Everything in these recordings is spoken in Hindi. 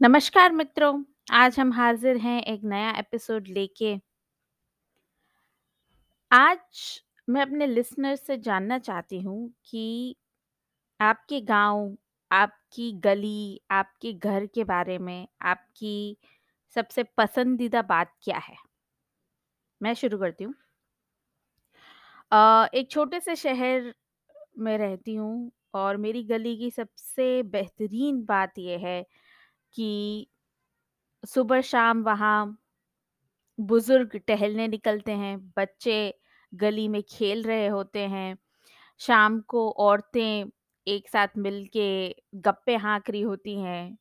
नमस्कार मित्रों, आज हम हाज़िर हैं एक नया एपिसोड लेके। आज मैं अपने लिसनर से जानना चाहती हूँ कि आपके गाँव, आपकी गली, आपके घर के बारे में आपकी सबसे पसंदीदा बात क्या है? मैं शुरू करती हूँ। एक छोटे से शहर में रहती हूँ और मेरी गली की सबसे बेहतरीन बात ये है कि सुबह-शाम वहाँ बुज़ुर्ग टहलने निकलते हैं, बच्चे गली में खेल रहे होते हैं, शाम को औरतें एक साथ मिलके गप्पे हाँक रही होती हैं।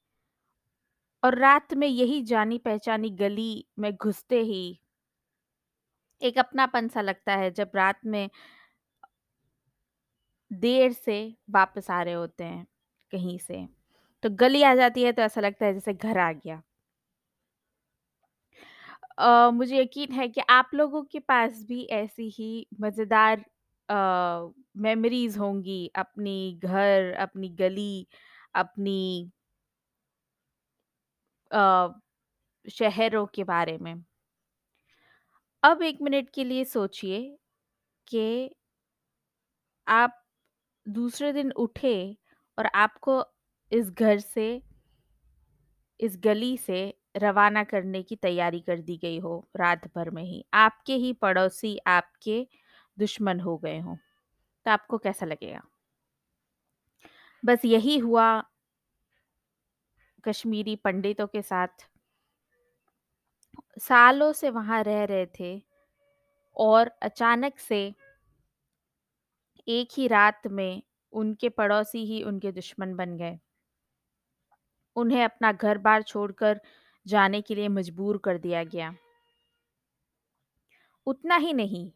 और रात में यही जानी-पहचानी गली में घुसते ही एक अपनापन-सा लगता है जब रात में देर से वापस आ रहे होते हैं कहीं से, तो गली आ जाती है तो ऐसा लगता है जैसे घर आ गया। अ, मुझे यकीन है कि आप लोगों के पास भी ऐसी ही मज़ेदार मेमोरीज़ होंगी अपनी घर, अपनी गली, अपनी अ, शहरों के बारे में। अब 1 मिनट के लिए सोचिए कि आप दूसरे दिन उठे और आपको इस घर से इस गली से रवाना करने की तैयारी कर दी गई हो रात भर में ही। आपके ही पड़ोसी आपके दुश्मन हो गए हों, तो आपको कैसा लगेगा? बस यही हुआ कश्मीरी पंडितों के साथ। सालों से वहाँ रह रहे थे और अचानक से एक ही रात में उनके पड़ोसी ही उनके दुश्मन बन गए। उन्हें अपना घर-बार छोड़कर जाने के लिए मजबूर कर दिया गया। उतना ही नहीं,